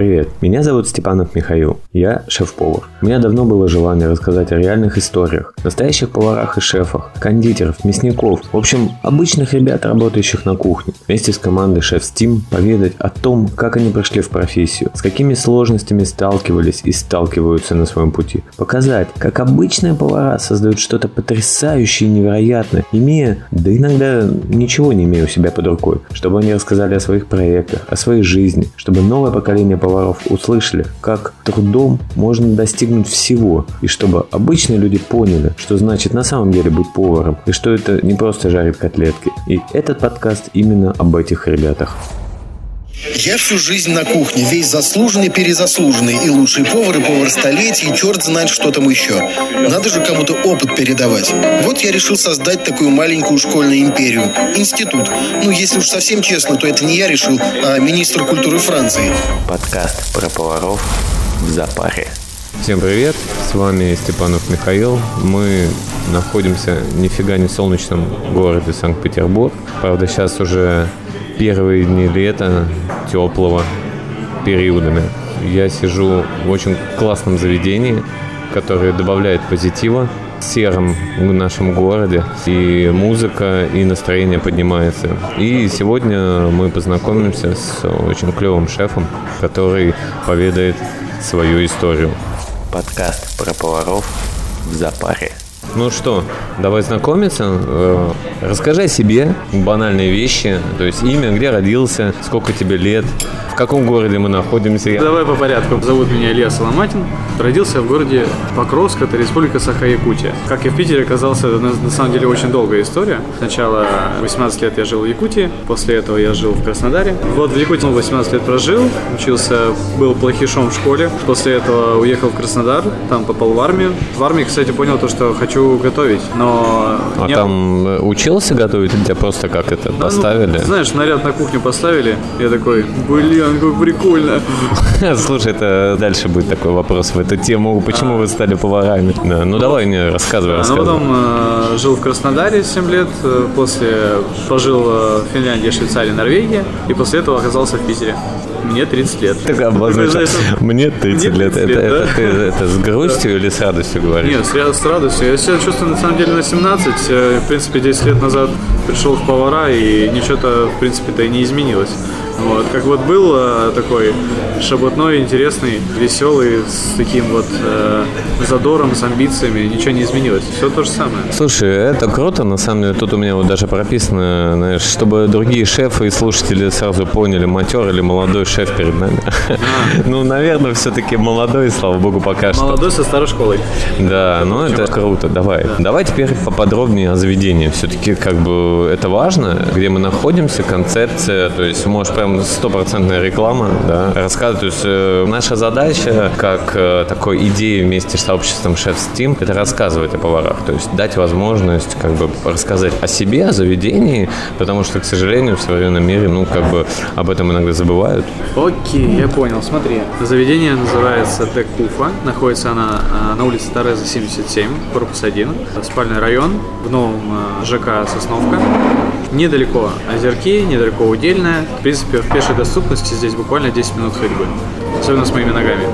Привет, меня зовут Степанов Михаил, я шеф-повар. У меня давно было желание рассказать о реальных историях, настоящих поварах и шефах, кондитеров, мясников, в общем, обычных ребят, работающих на кухне. Вместе с командой Шеф Steam поведать о том, как они прошли в профессию, с какими сложностями сталкивались и сталкиваются на своем пути. Показать, как обычные повара создают что-то потрясающее и невероятное, имея, да иногда ничего не имея у себя под рукой, чтобы они рассказали о своих проектах, о своей жизни, чтобы новое поколение поваров услышали, как трудом можно достигнуть всего, и чтобы обычные люди поняли, что значит на самом деле быть поваром, и что это не просто жарить котлетки. И этот подкаст именно об этих ребятах. Я всю жизнь на кухне, весь заслуженный, перезаслуженный, и лучший повар, и повар столетий, и черт знает, что там еще. Надо же кому-то опыт передавать. Вот я решил создать такую маленькую школьную империю. Институт. Ну, если уж совсем честно, то это не я решил, а министр культуры Франции. Подкаст про поваров в запаре. Всем привет, с вами Степанов Михаил. Мы находимся нифига не в солнечном городе Санкт-Петербург. Правда, сейчас уже первые дни лета, теплого периодами. Я сижу в очень классном заведении, которое добавляет позитива сером в нашем городе. И музыка, и настроение поднимается. И сегодня мы познакомимся с очень клевым шефом, который поведает свою историю. Подкаст про поваров в запаре. Ну что, давай знакомиться. Э, расскажи о себе банальные вещи, то есть имя, где родился, сколько тебе лет, каком городе мы находимся. Давай по порядку. Зовут меня Илья Соломатин. Родился в городе Покровск, это республика Саха-Якутия. Как и в Питере оказался, на, на самом деле, очень долгая история. Сначала 18 лет я жил в Якутии, после этого я жил в Краснодаре. Вот в Якутии 18 лет прожил, учился, был плохишом в школе. После этого уехал в Краснодар, там попал в армию. В армии, кстати, понял то, что хочу готовить, но... А не... там э, учился готовить или тебя просто как это, да, поставили? Ну, знаешь, наряд на кухню поставили, я такой, блин, как прикольно. Слушай, это дальше будет такой вопрос в эту тему, почему вы стали поварами? Да, ну давай мне рассказывай, рассказывай. Ну потом э, жил в Краснодаре 7 лет, э, после пожил в Финляндии, Швейцарии, Норвегии, и после этого оказался в Питере. Мне 30 лет. Так обозначил. Мне 30 лет. Это, это, ты это с грустью или с радостью говоришь? Нет, с, радостью. Я себя чувствую на самом деле на 17. Э, в принципе, 10 лет назад пришел в повара, и ничего-то, в принципе-то, и не изменилось. Вот, как вот был э, такой шаботной, интересный, веселый, с таким вот э, задором, с амбициями, ничего не изменилось. Все то же самое. Слушай, это круто, на самом деле. Тут у меня вот даже прописано, знаешь, чтобы другие шефы и слушатели сразу поняли, матер или молодой шеф перед нами. А. Ну, наверное, все-таки молодой, слава богу, пока что. Молодой со старой школой. Да, ну это круто. Давай. Давай теперь поподробнее о заведении. Все-таки как бы это важно, где мы находимся, концепция, то есть можешь прям прям стопроцентная реклама, да, рассказывать. То есть э, наша задача, как э, такой идеи вместе с сообществом Chef Steam, это рассказывать о поварах, то есть дать возможность как бы рассказать о себе, о заведении, потому что, к сожалению, в современном мире, ну, как бы об этом иногда забывают. Окей, я понял. Смотри, заведение называется Декуфа, находится она э, на улице Тореза 77, корпус 1, спальный район, в новом ЖК Сосновка. Недалеко Озерки, недалеко Удельная. В принципе, в пешей доступности здесь буквально 10 минут ходьбы. Особенно с моими ногами.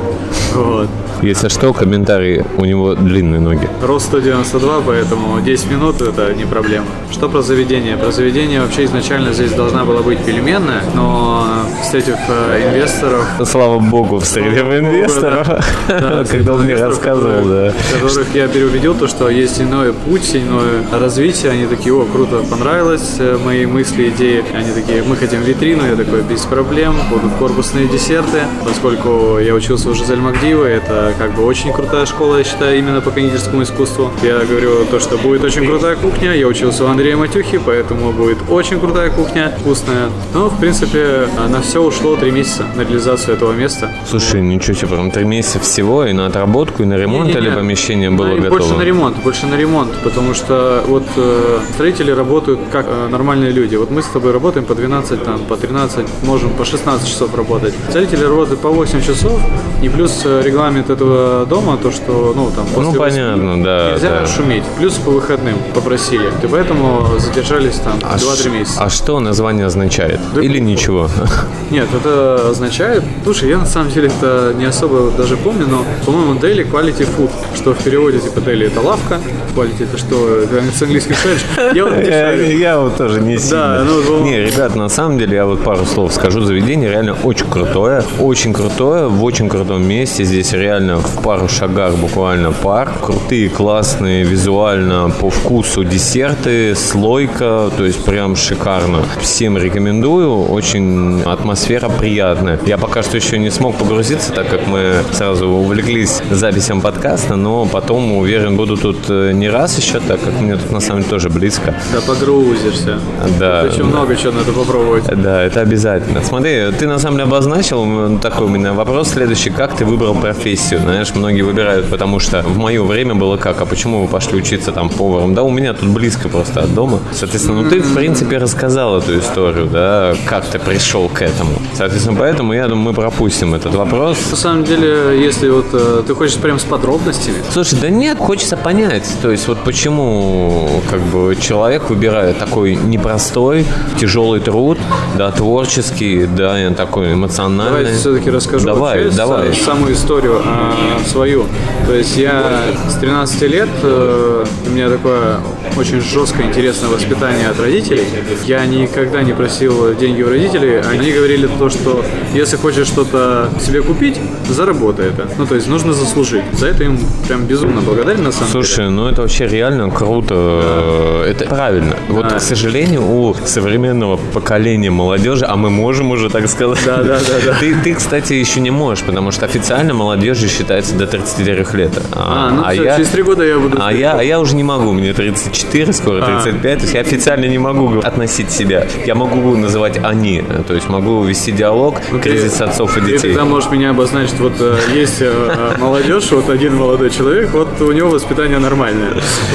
Вот. Если что, комментарий, у него длинные ноги. Рост 192, поэтому 10 минут это не проблема. Что про заведение? Про заведение вообще изначально здесь должна была быть пельменная, но встретив э, инвесторов... Слава богу, встретив инвесторов, когда он мне рассказывал, да. Которых я переубедил, то, что есть иной путь, иное развитие. Они такие, о, круто, понравилось э, мои мысли, идеи. Они такие, мы хотим витрину. Я такой, без проблем, будут корпусные десерты. Поскольку я учился у Жизель Магдиева, это как бы очень крутая школа, я считаю, именно по кондитерскому искусству. Я говорю то, что будет очень крутая кухня. Я учился у Андрея Матюхи, поэтому будет очень крутая кухня, вкусная. Но, в принципе, на все ушло три месяца на реализацию этого места. Слушай, ничего себе, прям три месяца всего и на отработку, и на ремонт, не, не, не. или помещение было на, готово? Больше на ремонт, больше на ремонт, потому что вот э, строители работают как э, нормальные люди. Вот мы с тобой работаем по 12, там, по 13, можем по 16 часов работать. Целители работают по 8 часов, и плюс э, регламент этого дома, то, что, ну, там, после Ну, 8 понятно, да, Нельзя да. шуметь. Плюс по выходным попросили. И поэтому задержались там А 2-3 ш- месяца. А что название означает? Да- Или ничего? Нет, это означает... Слушай, я на самом деле это не особо даже помню, но, по-моему, daily quality food, что в переводе типа daily это лавка, quality это что, с английским шаришь? Я вот не Я, шарю. я вот тоже не сильно. ну, вот- Не, ребят, на самом деле, я вот пару слов скажу. Заведение реально очень крутое. Очень крутое, в очень крутом месте. Здесь реально в пару шагах буквально парк. Крутые, классные, визуально, по вкусу десерты, слойка. То есть прям шикарно. Всем рекомендую. Очень атмосфера приятная. Я пока что еще не смог погрузиться, так как мы сразу увлеклись записью подкаста, но потом, уверен, буду тут э, не раз еще, так как мне тут на самом деле тоже близко. Да погрузишься. Да. Тут еще много чего надо попробовать. Да, это обязательно. Смотри, ты на самом деле обозначил такой у меня вопрос следующий. Как ты выбрал профессию? Знаешь, многие выбирают, потому что в мое время было как? А почему вы пошли учиться там поваром? Да, у меня тут близко просто от дома. Соответственно, ну ты, в принципе, рассказал эту историю, да, как ты пришел к этому. Соответственно, поэтому, я думаю, мы пропустим этот вопрос. На самом деле, если вот э, ты хочешь прям с подробностями, Слушай, да нет, хочется понять, то есть вот почему как бы человек выбирает такой непростой, тяжелый труд, да, творческий, да, такой эмоциональный. Давайте все-таки расскажу Давай, вообще давай. са- самую историю а, свою. То есть я с 13 лет, э, у меня такое очень жесткое, интересное воспитание от родителей. Я никогда не просил деньги у родителей. Они говорили то, что если хочешь что-то себе купить, заработай это. Ну, то есть нужно заслужить. За это им прям безумно благодарен на самом деле. Слушай, ну это вообще реально круто. Это правильно. Вот, Да. к сожалению, у современного поколения молодежи, а мы можем уже так сказать. Да, да, да, да. Ты, ты, кстати, еще не можешь, потому что официально молодежью считается до 33 лет. А, ну всё, я, через три года я буду... а я, а я уже не могу, мне 34, скоро А. 35, то есть я официально не могу относить себя. Я могу называть они, то есть могу вести диалог, кризис отцов и Ты детей. тогда можешь меня обозначить, вот э, есть э, молодежь, вот один молодой человек, вот у него воспитание нормальное.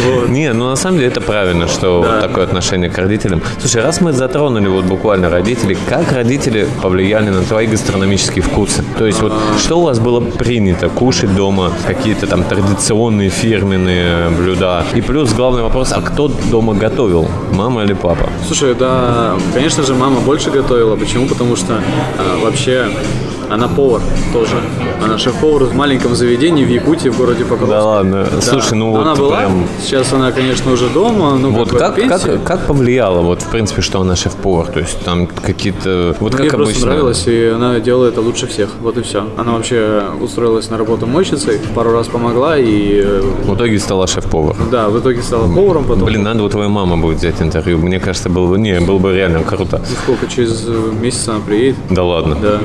Вот. Не, ну на самом деле это правильно, что Да. вот такое отношение к родителям. Слушай, раз мы затронули вот буквально родителей, как родители повлияли на твои гастрономические вкусы? То есть вот А. что у вас было принято кушать дома, какие-то там традиционные фирменные блюда? И плюс главный вопрос, а кто дома готовил, мама или папа? Слушай, да, конечно же, мама больше готовила. Почему? Потому что а, вообще она повар тоже. Она шеф-повар в маленьком заведении в Якутии, в городе Покровск. Да ладно, Да. слушай, ну она вот была, прям... сейчас она, конечно, уже дома, ну Вот как, как, как, как повлияло, вот, в принципе, что она шеф-повар? То есть там какие-то... Вот Мне как просто обычно... нравилось, и она делала это лучше всех. Вот и все. Она вообще устроилась на работу мойщицей, пару раз помогла, и э, В итоге стала шеф-повар. да, в итоге стала поваром потом. Блин, надо у твоей мамы будет взять интервью. Мне кажется, было бы, не, было бы реально круто. Сколько, через э, месяц она приедет? Да ладно. Да.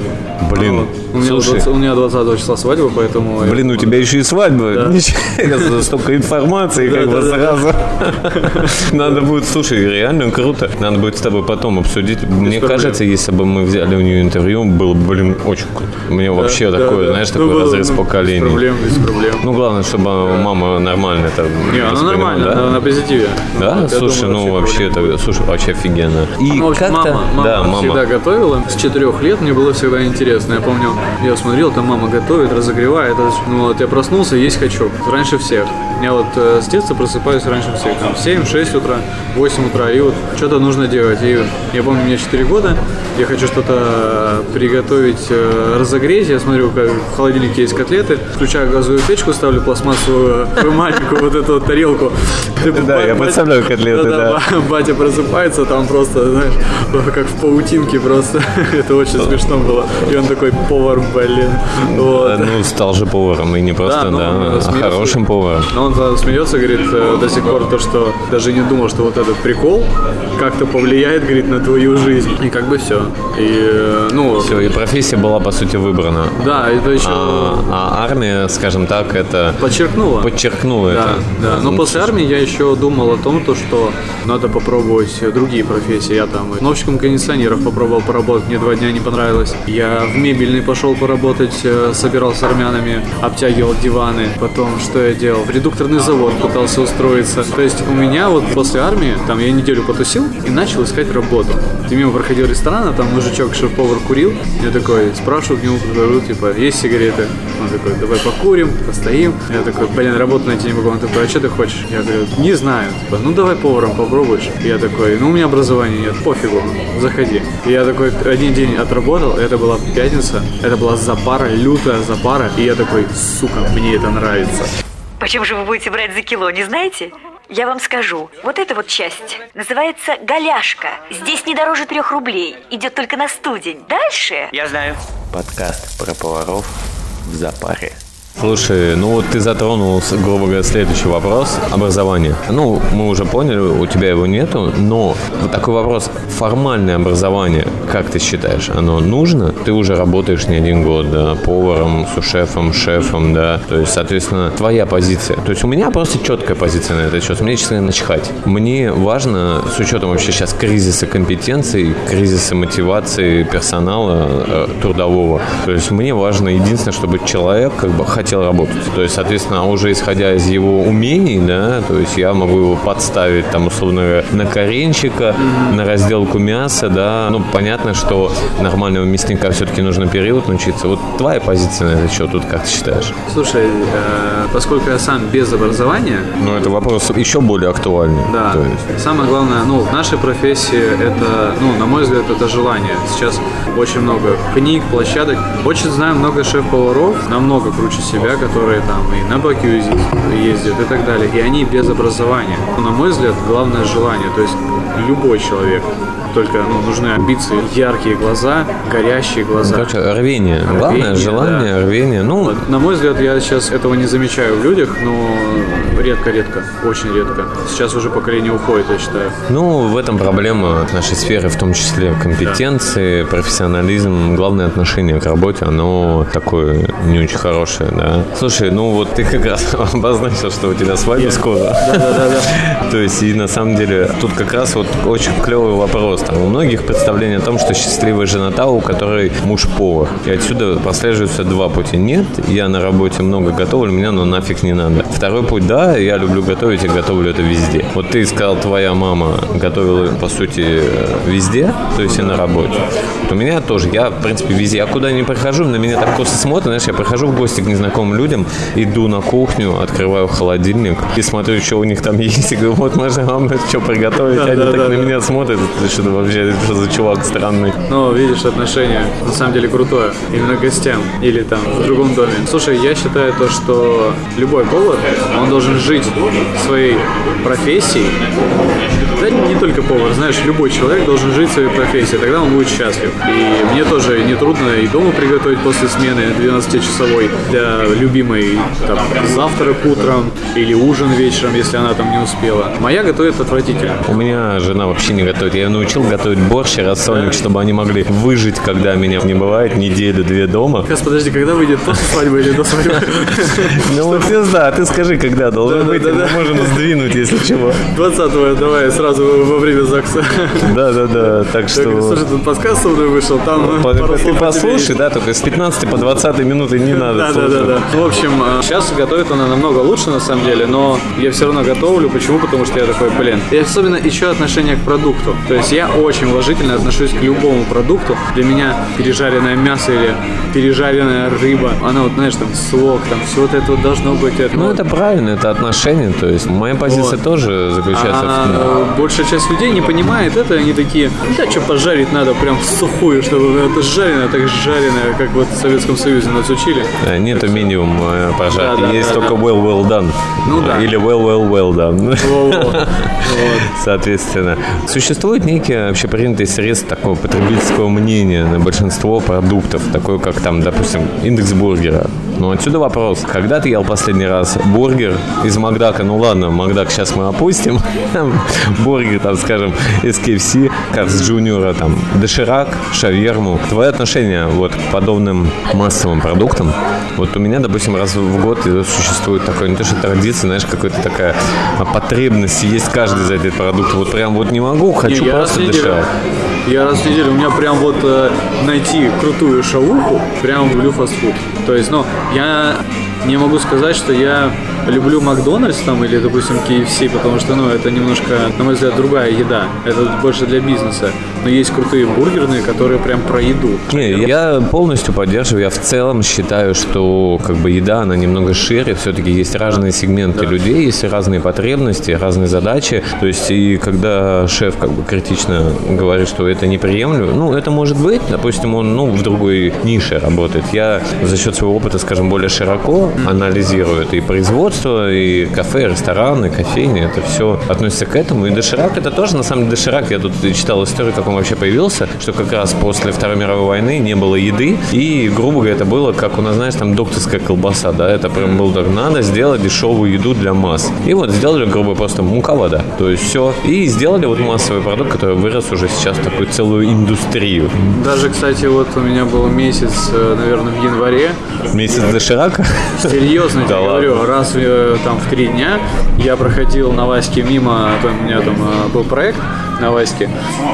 Блин, Вот. У меня, слушай. 20 у меня 20 числа свадьба, поэтому... Блин, у тебя еще и свадьба. Ничего, столько информации, как бы сразу. Надо будет, слушай, реально круто. Надо будет с тобой потом обсудить. Мне кажется, если бы мы взяли у нее интервью, было бы, блин, очень круто. Мне вообще да, такое, да. знаешь, Ну, такой разрез ну, Без поколений. проблем, без проблем. Ну, главное, чтобы мама нормально это Не, она нормально, она на позитиве. Да? Слушай, ну вообще, слушай, вообще офигенно. И как-то, мама, да, мама. всегда готовила. С четырех лет мне было всегда интересно. Я помню, я смотрел, там мама готовит, разогревает. Ну вот я проснулся, есть хочу. Раньше всех. Я вот э, с детства просыпаюсь раньше всех. Там в 7, 6 утра, 8 утра. И вот что-то нужно делать. И я помню, мне 4 года. Я хочу что-то приготовить, э, разогреть. Я смотрю, как в холодильнике есть котлеты. Включаю газовую печку, ставлю пластмассовую маленькую вот эту вот тарелку. Да, я представляю котлеты, да. ба- Батя просыпается, там просто, знаешь, как в паутинке просто. Это очень смешно было. И он такой, повар, блин. Вот. Ну, стал же поваром, и не просто, да, он а хорошим поваром. Но он тогда смеется, говорит, э, до сих пор то, что даже не думал, что вот этот прикол как-то повлияет, говорит, на твою жизнь. И как бы все. И, э, ну, Все, и профессия была, по сути, выбрана. да, это еще А, а армия, скажем так, это подчеркнуло. подчеркнула Да, это. да. Но Ну, после армии я еще думал о том, то, что надо попробовать другие профессии. Я там новщиком кондиционеров попробовал поработать, мне два дня не понравилось. Я в мебель мебельный пошел поработать, э, собирал с армянами, обтягивал диваны. Потом, что я делал? В редукторный завод пытался устроиться. То есть у меня вот после армии, там я неделю потусил и начал искать работу. Ты мимо проходил ресторан, а там мужичок, шеф-повар курил. Я такой спрашиваю к нему, подхожу, типа, есть сигареты? Он такой, давай покурим, постоим. Я такой, блин, работу найти не могу. Он такой, а что ты хочешь? Я говорю, не знаю. Типа, ну давай поваром попробуешь. Я такой, ну у меня образования нет, пофигу, заходи. Я такой один день отработал, это была пятница, это была запара, лютая запара. И я такой, сука, мне это нравится. Почем же вы будете брать за кило, не знаете? Я вам скажу, вот эта вот часть называется голяшка. Здесь не дороже трех рублей. Идет только на студень. Дальше... Я знаю. Подкаст про поваров в запаре. Слушай, ну вот ты затронул, грубо говоря, следующий вопрос. Образование. Ну, мы уже поняли, у тебя его нету, но вот такой вопрос. Формальное образование, как ты считаешь, оно нужно? Ты уже работаешь не один год, да, поваром, сушефом, шефом, да. То есть, соответственно, твоя позиция. То есть у меня просто четкая позиция на этот счет. Мне, честно, начхать. Мне важно, с учетом вообще сейчас кризиса компетенций, кризиса мотивации персонала э, трудового, то есть мне важно единственное, чтобы человек как бы хотел работать. То есть, соответственно, уже исходя из его умений, да, то есть я могу его подставить, там, условно говоря, на коренчика, на разделку мяса, да. Ну, понятно, что нормального мясника все-таки нужно период научиться. Вот твоя позиция на этот счет, тут как ты считаешь? Слушай, э, поскольку я сам без образования, Ну, это вопрос еще более актуальный. Да. То есть, Самое главное, ну, в нашей профессии это, ну, на мой взгляд, это желание. Сейчас очень много книг, площадок. Очень знаю много шеф-поваров, намного круче себя, которые там и на Баку ездят и так далее. И они без образования. На мой взгляд, главное желание. То есть любой человек. Только ну, нужны амбиции, яркие глаза, горящие глаза. короче, рвение. Главное, Рвение, желание, да. рвение. Ну, Вот, на мой взгляд, я сейчас этого не замечаю в людях, но редко-редко, очень редко. Сейчас уже поколение уходит, я считаю. Ну, в этом проблема нашей сферы, в том числе компетенции, профессионализм, главное отношение к работе, оно такое не очень хорошее, да. Слушай, ну вот ты как раз обозначил, что у тебя свадьба скоро. Да-да-да. То есть, и на самом деле, тут как раз вот очень клевый вопрос. Там у многих представление о том, что счастливая жена та, у которой муж повар. И отсюда прослеживаются два пути. Нет, я на работе много готовлю, мне ну нафиг не надо. Второй путь, да, я люблю готовить и готовлю это везде. Вот ты сказал, твоя мама готовила, по сути, везде, то есть и на работе. Вот у меня тоже, я, в принципе, везде. Я куда не прихожу, на меня так косо смотрят, знаешь, я прихожу в гости к незнакомым людям, иду на кухню, открываю холодильник и смотрю, что у них там есть, и говорю, вот, можно вам что приготовить? Они так на меня смотрят, что вообще, что за чувак странный. Но видишь, отношение на самом деле крутое. Именно к гостям или там в другом доме. Слушай, я считаю то, что любой повар, он должен жить своей профессией. Да не только повар, знаешь, любой человек должен жить своей профессией, тогда он будет счастлив. И мне тоже не трудно и дома приготовить после смены 12-часовой для любимой там, завтрак утром или ужин вечером, если она там не успела. Моя готовит отвратительно. У меня жена вообще не готовит. Я ее научил готовить борщ и рассольник, чтобы они могли выжить, когда меня не бывает, неделю-две дома. Сейчас, подожди, когда выйдет после свадьбы или до свадьбы? Ну вот не знаю, ты скажи, когда должен выйти, мы можем сдвинуть, если чего. 20-го давай сразу во время ЗАГСа. Да-да-да, так что... слушай, тут подкаст со мной вышел, там пару Ты послушай, есть. да, только с 15 по 20 минуты не надо Да, да, да, слушать. да. В общем, э, сейчас готовит она намного лучше, на самом деле, но я все равно готовлю. Почему? Потому что я такой, блин. И особенно еще отношение к продукту. То есть я очень уважительно отношусь к любому продукту. Для меня пережаренное мясо или пережаренная рыба, она вот, знаешь, там сок, там все вот это вот должно быть. Это Ну, это правильно, это отношение. То есть моя позиция Вот. тоже заключается в том, А большая часть людей не понимает это, они такие, да, что пожарить надо прям в сухую, чтобы это жареное, так жареное, как вот в Советском Союзе нас учили. Да, Нету минимум э, пожарки, Да, да, есть да, только да. well well done. Ну да. Или well well well done. Во-во. Вот. Соответственно, существует некий общепринятый средств такого потребительского мнения на большинство продуктов, такой как там, допустим, индекс бургера. Ну, отсюда вопрос. Когда ты ел последний раз бургер из Макдака? Ну ладно, Макдак сейчас мы опустим. бургер, там, скажем, из KFC, Карс Джуниора, там, доширак, шаверму. Твое отношение вот к подобным массовым продуктам? Вот у меня, допустим, раз в год существует такое, не то что традиция, знаешь, какая-то такая потребность есть каждый за этот продукт. Вот прям вот не могу, хочу Не, просто дышать. Я раз в неделю, у меня прям вот э, найти крутую шаурму, прям люблю фастфуд. То есть, ну, я не могу сказать, что я люблю Макдональдс там или, допустим, KFC, потому что, ну, это немножко, на мой взгляд, другая еда. Это больше для бизнеса. Но есть крутые бургерные, которые прям про еду. Не, я полностью поддерживаю. Я в целом считаю, что как бы еда, она немного шире. Все-таки есть разные сегменты Да. людей, есть разные потребности, разные задачи. То есть, и когда шеф как бы критично говорит, что это неприемлемо, ну, это может быть. Допустим, он, ну, в другой нише работает. Я за счет своего опыта, скажем, более широко анализирую это и производство, и кафе, и рестораны, кофейни. Это все относится к этому. И доширак это тоже, на самом деле, доширак. Я тут читал историю, как он вообще появился, что как раз после Второй мировой войны не было еды. И, грубо говоря, это было, как у нас, знаешь, там докторская колбаса, да, это прям было так, надо сделать дешевую еду для масс. И вот сделали, грубо говоря, просто мука, вода. То есть все. И сделали вот массовый продукт, который вырос уже сейчас в такую целую индустрию. Даже, кстати, вот у меня был месяц, э, наверное, в январе. Месяц доширака? Серьезно тебе говорю, раз э, там в три дня я проходил на Ваське мимо, там, у меня там э, был проект на Ваське,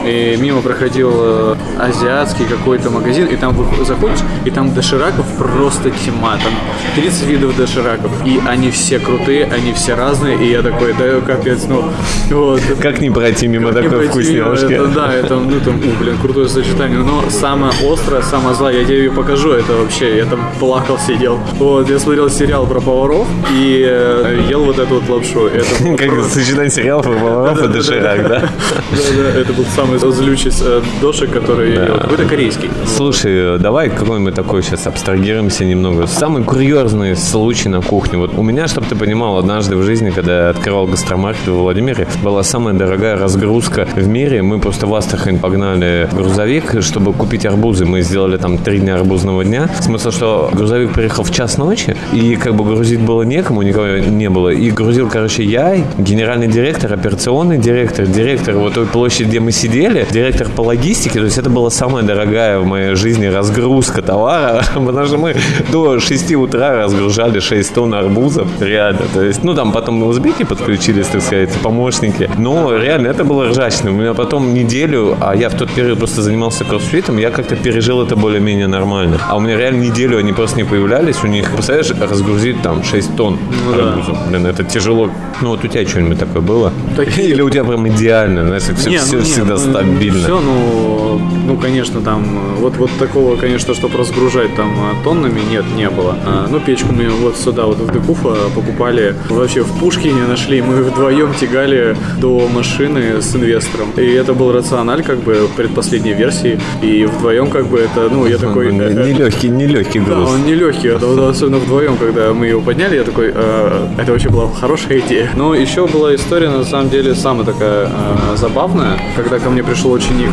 и мимо проходил э, азиатский какой-то магазин, и там заходишь, и там дошираков просто тьма, там 30 видов дошираков, и они все крутые, они все разные, и я такой, да капец, ну, вот. Как не пройти мимо Не такой вкусняшки? Это, да, это, ну, там, у, блин, крутое сочетание. Но самое острое, самое злое, я тебе ее покажу, это вообще, я там плакал, сидел. Вот, я смотрел сериал про поваров и э, ел вот эту вот лапшу. Это Как сочетание сериалов и поваров и доширак, да? Да, да, это был самый злючий э, дошик, который я ел. Какой-то корейский. Слушай, давай какой-нибудь такой сейчас абстрагируемся немного. Самый курьезный случай на кухне. Вот у меня, чтобы ты понимал, однажды в жизни, когда я открывал гастромаркет в Владимире, была самая дорогая разгрузка в мире. Мы просто в Астрахань погнали грузовик, чтобы купить арбузы. Мы сделали там три дня арбузного дня. Смысл, что грузовик приехал в час ночи, и как бы грузить было некому, никого не было. И грузил, короче, я, генеральный директор, операционный директор, директор вот той площади, где мы сидели, директор по логистике. То есть это была самая дорогая в моей жизни разгрузка товара, потому что мы до 6 утра разгружали 6 тонн арбузов, реально. То есть, ну там потом узбеки подключились, так сказать, помощники. Но реально это было ржачно. У меня потом неделю, а я в тот период просто занимался кроссфитом, я как-то пережил это более-менее нормально. А у меня реально неделю они просто не появлялись. У них, представляешь, разгрузить там 6 тонн да. арбузов. Блин, это тяжело. Ну вот у тебя что-нибудь такое было? Такие- Или у тебя прям идеально, знаешь, все, Не, все ну, нет, всегда ну, стабильно. Все, ну, ну, конечно, там, э, вот, вот такого, конечно, чтобы разгружать там э, тоннами, нет, не было. А, ну, печку мы вот сюда, вот в Декуфа покупали, вообще в Пушкине нашли, мы вдвоем тягали до машины с инвестором. И это был рациональ, как бы, предпоследней версии, и вдвоем, как бы, это, ну, я такой... э, Нелегкий, нелегкий Да, груз. он нелегкий, это особенно вдвоем, когда мы его подняли, я такой, «Э, это вообще была хорошая идея. Но еще была история, на самом деле, самая такая э, забавная, когда ко мне пришел ученик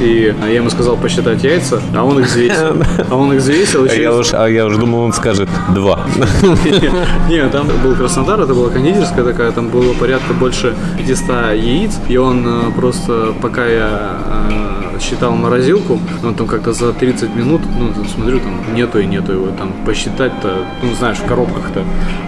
и я ему сказал посчитать яйца, а он их взвесил. А он их взвесил, А я, уж, а я думал, он скажет два. не, там был Краснодар, это была кондитерская такая, там было порядка больше 500 яиц, и он э, просто, пока я э, считал морозилку, он там как-то за 30 минут, ну, тут смотрю, там нету и нету его, там посчитать-то, ну, знаешь, в коробках-то.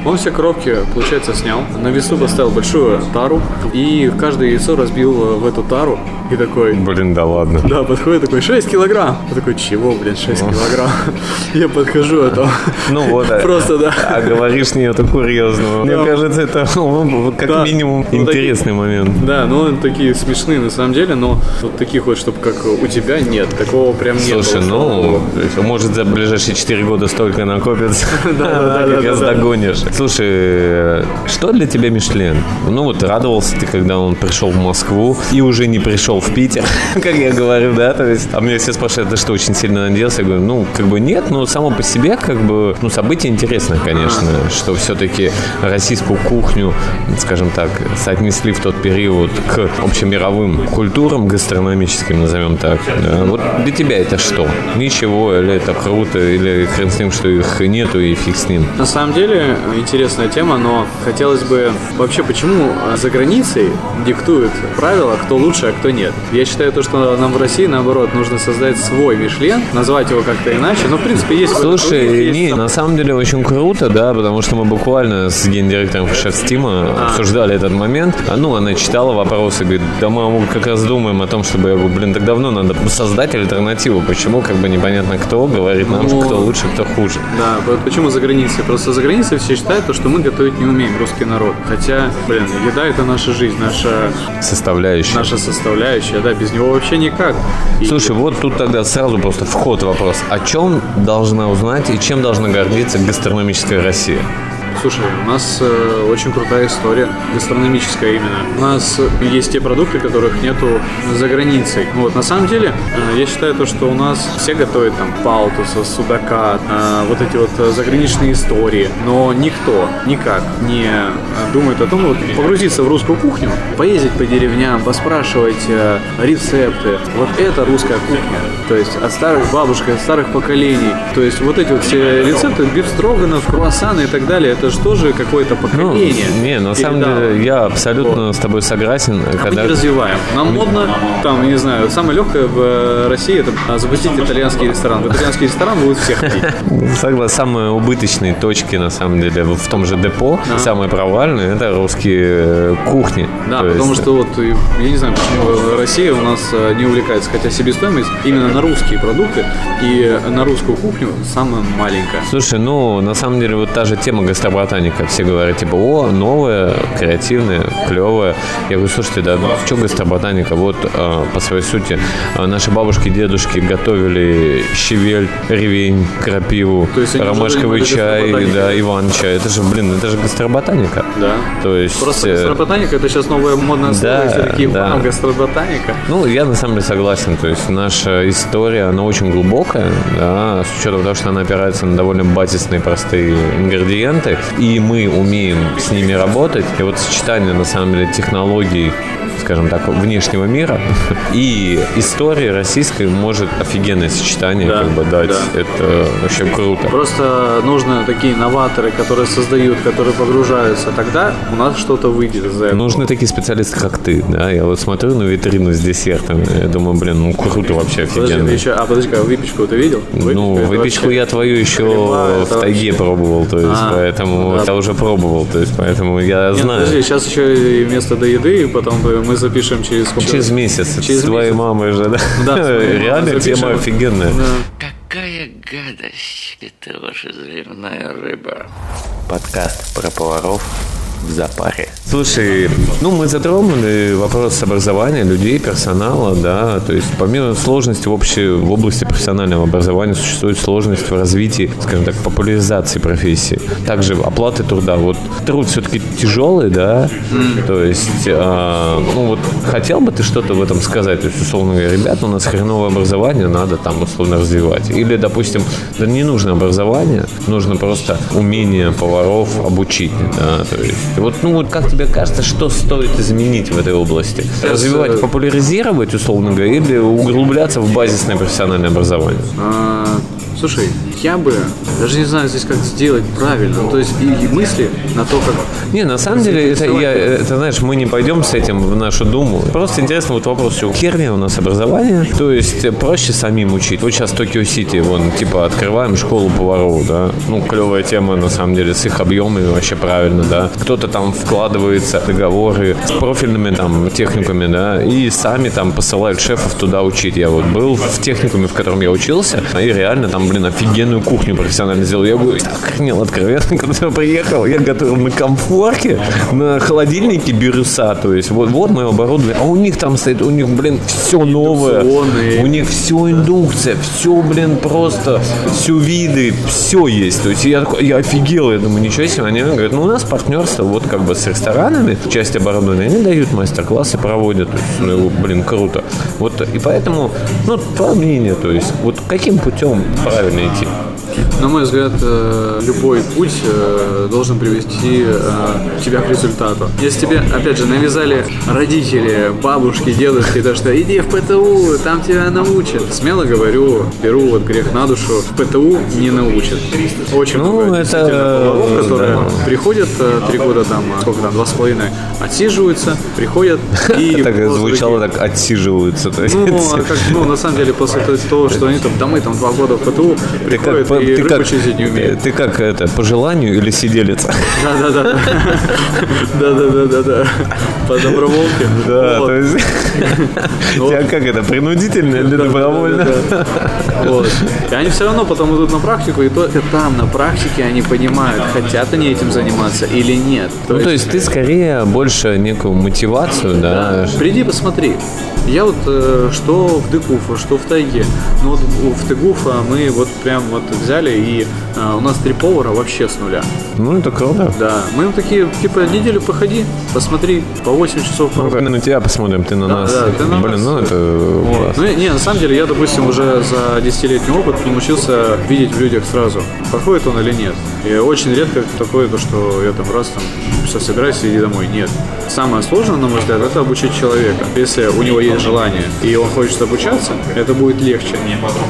Он все коробки, получается, снял, на весу поставил большую тару, и каждое яйцо разбил э, в эту тару, и такой, Блин, да ладно. да, подходит такой, 6 килограмм. Я такой, чего, блин, 6 килограмм? Я подхожу, а там Ну вот, а- просто, да. А говоришь нету курьезного. Мне кажется, это ну, как минимум Ну, интересный момент. Да, ну такие смешные на самом деле, но вот таких вот, чтобы как у тебя нет, такого прям нет. Слушай, ну, может за ближайшие 4 года столько накопится, да, да, догонишь. Слушай, что для тебя Мишлен? Ну вот радовался ты, когда он пришел в Москву и уже не пришел в Питер, как я говорю, да, то есть, а меня все спрашивают, ты что, очень сильно надеялся? Я говорю, ну, как бы нет, но само по себе, как бы, ну, событие интересное, конечно, что все-таки российскую кухню, скажем так, соотнесли в тот период к общемировым культурам гастрономическим, назовем скажем так. Вот для тебя это что? Ничего, или это круто, или хрен с ним, что их нету, и фиг с ним. На самом деле интересная тема, но хотелось бы вообще, почему за границей диктуют правила, кто лучше, а кто нет. Я считаю то, что нам в России, наоборот, нужно создать свой Мишлен, назвать его как-то иначе. Но, в принципе, есть... Слушай, есть... не, на самом деле очень круто, да, потому что мы буквально с гендиректором Шефстима а. обсуждали этот момент. А, ну, она читала вопросы, говорит, да мы как раз думаем о том, чтобы, я говорю, блин, так давно надо создать альтернативу. Почему, как бы непонятно кто говорит нам, ну, кто лучше, кто хуже. Да, вот почему за границей? Просто за границей все считают, что мы готовить не умеем, русский народ. Хотя, блин, еда это наша жизнь, наша составляющая. Наша составляющая, да, без него вообще никак. Слушай, И... вот тут тогда сразу просто вход вопрос. О чем должна узнать и чем должна гордиться гастрономическая Россия? Слушай, у нас э, очень крутая история, гастрономическая именно. У нас есть те продукты, которых нету за границей. Вот, на самом деле, э, я считаю то, что у нас все готовят там палтуса, судака, э, вот эти вот заграничные истории, но никто никак не думает о том, вот погрузиться в русскую кухню, поездить по деревням, поспрашивать э, рецепты. Вот это русская кухня. То есть от старых бабушек, от старых поколений. То есть вот эти вот все рецепты, бифстроганов, круассаны и так далее, это же тоже какое-то поколение. Ну, не, на самом деле я абсолютно вот. с тобой согласен. А когда... мы не развиваем. Нам модно, там, не знаю, самое легкое в э, России это запустить итальянский ресторан. В итальянский ресторан будут все ходить. Согласен. Самые убыточные точки, на самом деле, в том же депо, да. самые провальные, это русские э, кухни. Да, То потому есть... что вот, я не знаю, почему Россия у нас э, не увлекается, хотя себестоимость именно на русские продукты и на русскую кухню самая маленькая. Слушай, ну, на самом деле, вот та же тема гастробар ботаника. Все говорят, типа, о, новое, креативное, клевое. Я говорю, слушайте, да в чем гастроботаника? Вот э, по своей сути э, наши бабушки, дедушки готовили щавель, ревень, крапиву, ромашковый чай, да, иван-чай. Это же, блин, это же гастроботаника. Да. То есть... Просто э, гастроботаника, это сейчас новое модное слово, да, все такие, да. гастроботаника. Ну, я на самом деле согласен. То есть наша история, она очень глубокая, да, с учетом того, что она опирается на довольно базисные, простые ингредиенты и мы умеем с ними работать. И вот сочетание, на самом деле, технологий скажем так, внешнего мира. И история российской может офигенное сочетание да, как бы дать. Да. Это вообще круто. Просто нужны такие новаторы, которые создают, которые погружаются. Тогда у нас что-то выйдет из этого. Нужны такие специалисты, как ты. Да? Я вот смотрю на витрину с десертами. Я думаю, блин, ну круто вообще офигенно. Подожди, еще, а подожди, а выпечку ты видел? Выпечку ну, выпечку я твою еще Крема, в тайге вообще... пробовал. То есть, а, поэтому да. я уже пробовал. То есть, поэтому я Нет, знаю. Подожди, сейчас еще и вместо до еды, и потом мы запишем через сколько? Через месяц. Через с твоей мамой же, да? Да. Реально тема офигенная. Да. Какая гадость это ваша заливная рыба. Подкаст про поваров в запаре. Слушай, ну мы затронули вопрос образования людей, персонала, да, то есть помимо сложности в общей в области профессионального образования существует сложность в развитии, скажем так, популяризации профессии. Также оплаты труда. Вот труд все-таки тяжелый, да, то есть, а, ну вот хотел бы ты что-то в этом сказать, то есть условно говоря, ребята, у нас хреновое образование, надо там условно развивать. Или, допустим, да не нужно образование, нужно просто умение поваров обучить, да, то есть вот, ну вот как тебе кажется, что стоит изменить в этой области? Развивать, э, популяризировать, условно говоря, или углубляться в базисное профессиональное образование? А, слушай, я бы даже не знаю здесь, как сделать правильно. То есть и, и мысли на то, как... Не, на самом деле, это, я, это, знаешь, мы не пойдем с этим в нашу Думу. Просто интересно вот вопрос, что херня у нас образование, то есть проще самим учить. Вот сейчас Токио Сити, вон, типа, открываем школу поваров, да. Ну, клевая тема, на самом деле, с их объемами вообще правильно, да. Кто-то там вкладывается договоры с профильными там техниками, да, и сами там посылают шефов туда учить. Я вот был в техникуме, в котором я учился, и реально там, блин, офигенно профессиональную кухню профессионально сделал. Я говорю, охренел откровенно, когда я приехал, я готовил на комфорке, на холодильнике бирюса, то есть вот, вот мое оборудование, а у них там стоит, у них, блин, все новое, у них все индукция, все, блин, просто все виды, все есть, то есть я, я офигел, я думаю, ничего себе, они говорят, ну у нас партнерство вот как бы с ресторанами, часть оборудования, они дают мастер-классы, проводят, то есть, ну, блин, круто. Вот и поэтому, ну, твое мнение, то есть, вот каким путем правильно идти? На мой взгляд, э, любой путь э, должен привести э, тебя к результату. Если тебе, опять же, навязали родители, бабушки, дедушки, то что иди в ПТУ, там тебя научат. Смело говорю, беру вот грех на душу, в ПТУ не научат. Очень Ну, много это, поваров, которые да. приходят три года там, сколько там, два с половиной, отсиживаются, приходят и... Так звучало так отсиживаются. ну, ну, на самом деле, после того, что они там, да мы там два года в ПТУ, приходят и как, чистить не умеют. ты как это, по желанию или сиделец? Да, да, да. Да, да, да, да, да. По доброволке. Да, Вот. то есть тебя как это, принудительно или добровольно? Вот. И они все равно потом идут на практику, и только там, на практике, они понимают, хотят они этим заниматься или нет. Ну, то есть ты скорее больше некую мотивацию, да? Приди, посмотри. Я вот э, что в Декуфа, что в Тайге. Ну вот в Тегуфа мы вот прям вот взяли, и э, у нас три повара вообще с нуля. Ну, это круто. Да, мы им такие, типа, неделю походи, посмотри, по 8 часов Ну, поработай. на тебя посмотрим, ты на Да, нас. да, ты на Блин, нас. ну это Вот. класс. Ну, не, на самом деле, я, допустим, уже за 10-летний опыт научился видеть в людях сразу, подходит он или нет. И очень редко такое, то, что я там раз там все собирайся, иди домой. Нет. Самое сложное, на мой взгляд, это обучить человека. Если у него есть желание и он хочет обучаться, это будет легче.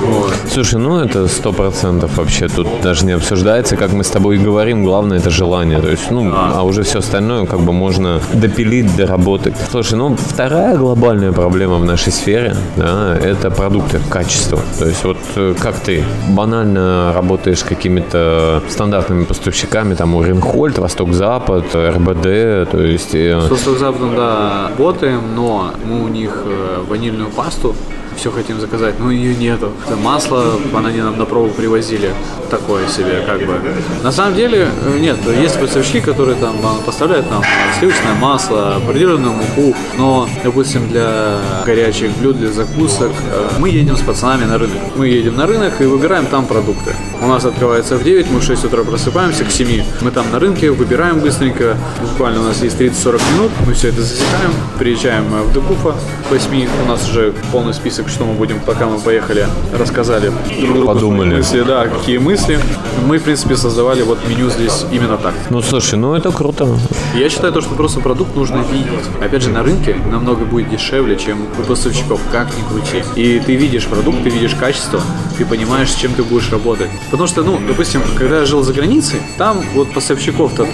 Вот. Слушай, ну это сто процентов вообще тут даже не обсуждается, как мы с тобой и говорим, главное это желание, то есть, ну, а уже все остальное как бы можно допилить, доработать. Слушай, ну вторая глобальная проблема в нашей сфере, да, это продукты, качество. То есть вот э, как ты банально работаешь какими-то стандартными поставщиками, там, у Ринхольд, Восток-Запад, РБД, то есть... э, С Восток-Западом, да, работаем, но мы у них э, ванильную пасту все хотим заказать, но ее нету. Это масло, они нам на пробу привозили. Такое себе, как бы. На самом деле, э, нет, есть поставщики, которые там поставляют нам сливочное масло, определенную муку, но, допустим, для горячих блюд, для закусок, э, мы едем с пацанами на рынок. Мы едем на рынок и выбираем там продукты. У нас открывается в 9, мы в 6 утра просыпаемся, к 7 мы там на рынке, выбираем быстренько, буквально у нас есть 30-40 минут, мы все это засекаем, приезжаем в Декуфа, к 8, у нас уже полный список, что мы будем, пока мы поехали, рассказали друг другу Подумали. мысли, да, какие мысли. Мы, в принципе, создавали вот меню здесь именно так. Ну, слушай, ну это круто. Я считаю, то, что просто продукт нужно видеть. Опять же, на рынке намного будет дешевле, чем у поставщиков, как ни крути. И ты видишь продукт, ты видишь качество, ты понимаешь, с чем ты будешь работать. Потому что, ну, допустим, когда я жил за границей, там вот поставщиков-то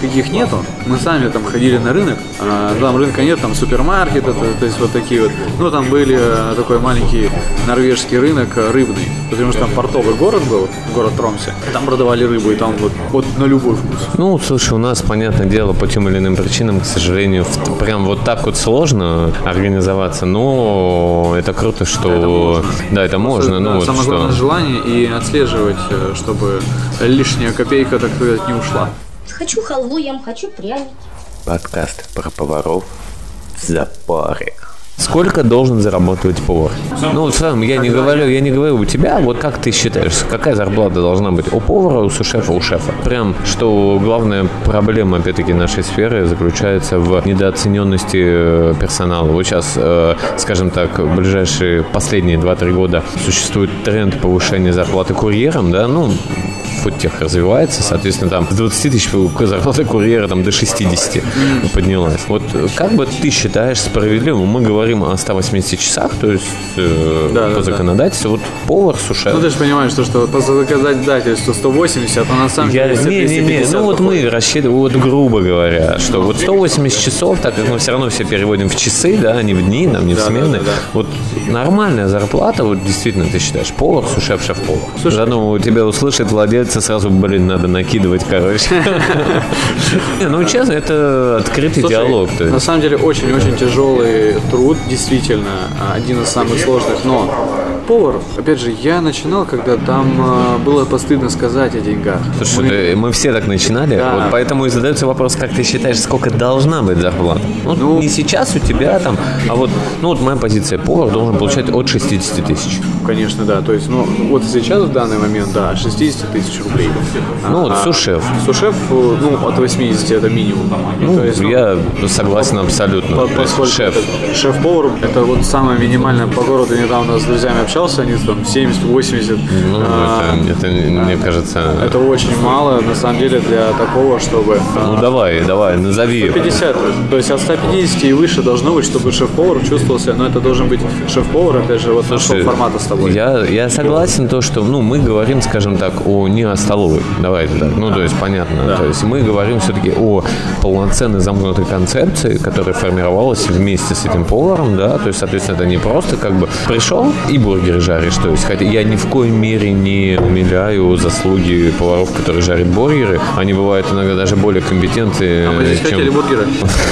таких нету. Мы сами там ходили на рынок, а там рынка нет, там супермаркет, это, то есть вот такие вот. Ну, там были э, такой маленький норвежский рынок э, рыбный, потому что там портовый город был, город Тромсе. Там продавали рыбу, и там вот, вот на любой вкус. Ну, слушай, у нас, понятное дело, по тем или иным причинам, к сожалению, в- прям вот так вот сложно организоваться, но это круто, что... Да, это можно, ну Да, вот Самое главное что... желание и отслеживать, э, чтобы лишняя копейка, так сказать, не ушла. Хочу халву ем, хочу пряник. Подкаст про поваров в запаре. Сколько должен зарабатывать повар? Ну, вот сам, я не говорю, я не говорю у тебя, вот как ты считаешь, какая зарплата должна быть у повара, у сушефа, у шефа? Прям, что главная проблема, опять-таки, нашей сферы заключается в недооцененности э, персонала. Вот сейчас, э, скажем так, в ближайшие последние 2-3 года существует тренд повышения зарплаты курьерам, да, ну, фудтех развивается, соответственно, там с 20 тысяч зарплата курьера там до 60 поднялась. Вот как бы ты считаешь справедливым? Мы говорим о 180 часах, то есть э, Да, по да, да. законодательству, вот повар, сушеф. Ну ты же понимаешь, что, что по законодательству 180, а на самом Я, деле не, не, не, 250 ну вот мы рассчитываем, вот грубо говоря, что вот 180 часов, так как мы все равно все переводим в часы, да, а не в дни, нам не в Да, смены. да, да, да. Вот нормальная зарплата, вот действительно ты считаешь, повар, сушеф, шеф-повар. Слушай, Заодно у тебя услышит владельца, сразу, блин, надо накидывать, короче. Ну, честно, это открытый диалог. На самом деле очень-очень тяжелый труд, действительно, один из самых сложных, но повар, опять же, я начинал, когда там а, было постыдно сказать о деньгах. Слушай, Мы- да, мы все так начинали, Да. вот поэтому и задается вопрос, как ты считаешь, сколько должна быть зарплата? Ну, Ну- не сейчас у тебя там, а вот, ну вот моя позиция, повар должен получать от 60 тысяч. Конечно, да. То есть, ну, вот сейчас в данный момент, да, 60 тысяч рублей. Ну, вот А сушеф. Сушеф, э, ну, от 80 это минимум. Ну, То есть, ну, я согласен абсолютно. по- поскольку шеф. шеф-повар, это вот самое минимальное по городу. Недавно с друзьями общались, общался, они там 70-80. Ну, А, это, это, мне кажется... это очень мало, на самом деле, для такого, чтобы... Ну, давай, давай, назови. 50, то есть от 150 и выше должно быть, чтобы шеф-повар чувствовал себя, но это должен быть шеф-повар, опять же, вот нашего Слушай, формата с тобой. Я, я согласен то, что ну, мы говорим, скажем так, о не о столовой. Давайте так. Ну, то есть, понятно. То есть мы говорим все-таки о полноценной замкнутой концепции, которая формировалась вместе с этим поваром, да. То есть, соответственно, это не просто как бы пришел и бургеры жаришь. То есть, хотя я ни в коей мере не умиляю заслуги поваров, которые жарят бургеры. Они бывают иногда даже более компетентны, Мы здесь чем хотели бургеры.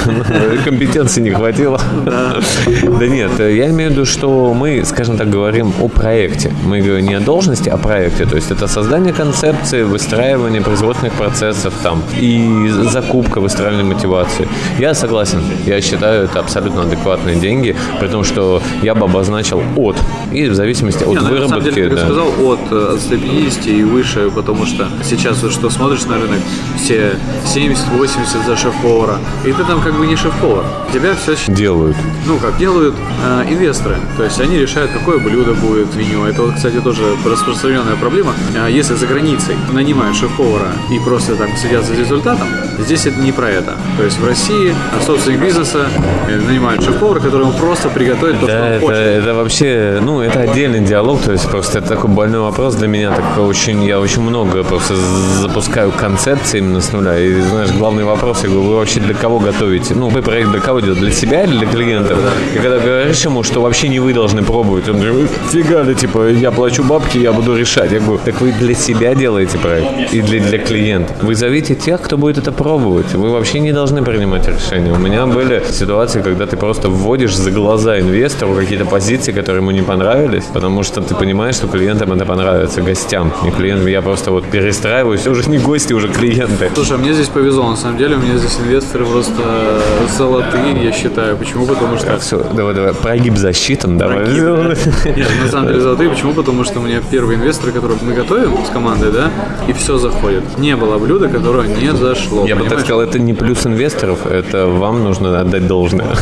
Компетенции не хватило. Да нет, я имею в виду, что мы, скажем так, говорим о проекте. Мы говорим не о должности, а о проекте. То есть это создание концепции, выстраивание производственных процессов там и закупка, выстраивание мотивации. Я согласен. Я считаю, это абсолютно адекватные деньги, при том, что я бы обозначил от. И в зависимости от Не, ну, я на самом выработки. деле, как да. я сказал, от, э, от 150 и выше, потому что сейчас вот что смотришь на рынок, все 70-80 за шеф-повара, и ты там как бы не шеф-повар. Тебя все, Делают. ну, как делают э, инвесторы. То есть они решают, какое блюдо будет в меню. Это, вот, кстати, тоже распространенная проблема. А Если за границей нанимают шеф-повара и просто там следят за результатом, здесь это не про это. То есть в России собственник бизнеса э, нанимает шеф-повара, который ему просто приготовит то, Да, что он это, хочет. это вообще, ну, это отдельный диалог, то есть просто это такой больной вопрос для меня, так очень, я очень много просто запускаю концепции именно с нуля, и, знаешь, главный вопрос, я говорю, вы вообще для кого готовите? Ну, вы проект для кого делаете? Для себя или для клиентов? И когда говоришь ему, что вообще не вы должны пробовать, он говорит, фига ли, типа, я плачу бабки, я буду решать. Я говорю, так вы для себя делаете проект и для, для клиентов. Вы зовите тех, кто будет это пробовать. Вы вообще не должны принимать решения. У меня были ситуации, когда ты просто вводишь за глаза инвестору какие-то позиции, которые ему не понравились, потому что ты понимаешь, что клиентам это понравится, гостям, не клиентам. Я просто вот перестраиваюсь, уже не гости, уже клиенты. Слушай, а мне здесь повезло, на самом деле, у меня здесь инвесторы просто золотые, я считаю. Почему? Потому что... Все, давай, давай, прогиб засчитан, давай. Нет, на самом деле золотые. Почему? Потому что у меня первые инвесторы, которые мы готовим с командой, да, и все заходит. Не было блюда, которое не зашло. Я бы так понимаешь? сказал, это не плюс инвесторов, это вам нужно отдать должное.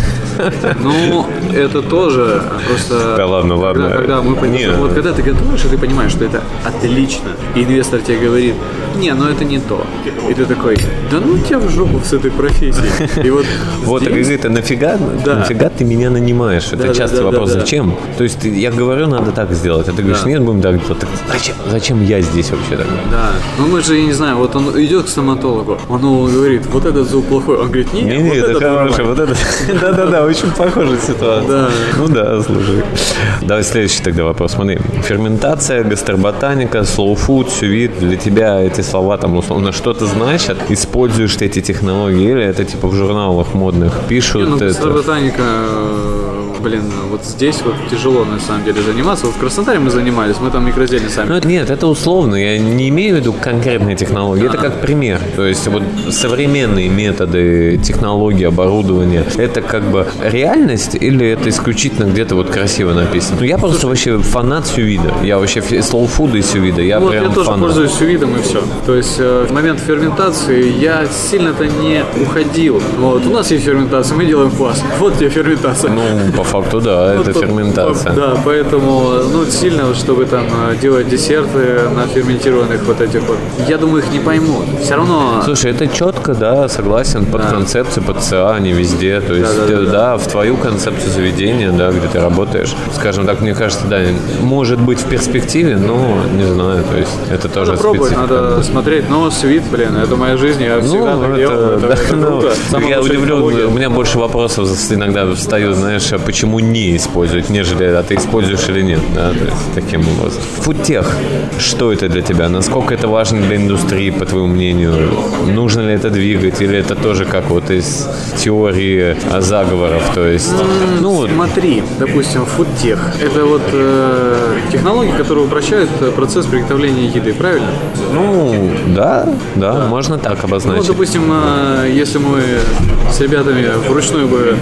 Ну, это тоже просто... Да ладно, ладно. Когда, когда мы понимаем, Не. вот когда ты готовишь, и ты понимаешь, что это отлично, и инвестор тебе говорит, не, ну это не то. И ты такой, да ну тебя в жопу с этой профессией. И вот Вот, так говорит, а нафига, Да. нафига ты меня нанимаешь? Это Да, да, частый да, да, вопрос, да. зачем? То есть я говорю, надо так сделать, а ты говоришь, Да. нет, будем так делать. Так зачем, зачем я здесь вообще так? Да, ну мы же, я не знаю, вот он идет к стоматологу, он ему говорит, вот этот зуб плохой, он говорит, нет, Не, вот не, это хороший, нормальный». вот это. Да-да-да, очень похожая ситуация. Да. Ну да, слушай. Давай следующий тогда вопрос. Смотри, ферментация, гастроботаника, slow food, сювит, для тебя эти слова там условно что-то значат? Используешь ты эти технологии или это типа в журналах модных пишут? Не, ну, это? гастроботаника, э, блин, вот здесь вот тяжело на самом деле заниматься. Вот в Краснодаре мы занимались, мы там микрозелье сами. Ну, это, нет, это условно. Я не имею в виду конкретные технологии. Это как пример. То есть вот современные методы, технологии, оборудования, это как бы реальность или это исключительно где-то вот красиво написано? Ну, я просто вообще фанат сювида. Я вообще слоу-фуда и сювида. Я вот прям я тоже фанат. пользуюсь сювидом и все. То есть э, в момент ферментации я сильно-то не уходил. Вот, у нас есть ферментация, мы делаем квас. Вот тебе ферментация. Ну, по факту, да, Вот это по- ферментация. по- Да, поэтому, ну, сильно, чтобы там э, делать десерты на ферментированных вот этих вот, я думаю, их не поймут. Все равно... Слушай, это четко, да, согласен, под Да. концепцию, под ЦА, не везде. То есть, да, да, э, да. да, в твою концепцию заведения, да, где ты работаешь, скажем так, мне кажется, да, может быть в перспективе, но не знаю, то есть это тоже Надо пробовать, надо смотреть, но свит, блин, это моя жизнь, я всегда Ну, так это, делал, это, да, это ну, круто. Самая я удивлен, у меня больше вопросов иногда встают, знаешь, а почему не использовать, нежели а ты используешь или нет, да, то есть таким образом. Фудтех, что это для тебя? Насколько это важно для индустрии, по твоему мнению? Нужно ли это двигать, или это тоже как вот из теории а, заговоров, то есть, ну Смотри, допустим, фудтех. Это вот э, технологии, которые упрощают э, процесс приготовления еды, правильно? ну, да, да, можно так Ну, обозначить. допустим, э, если мы с ребятами вручную бы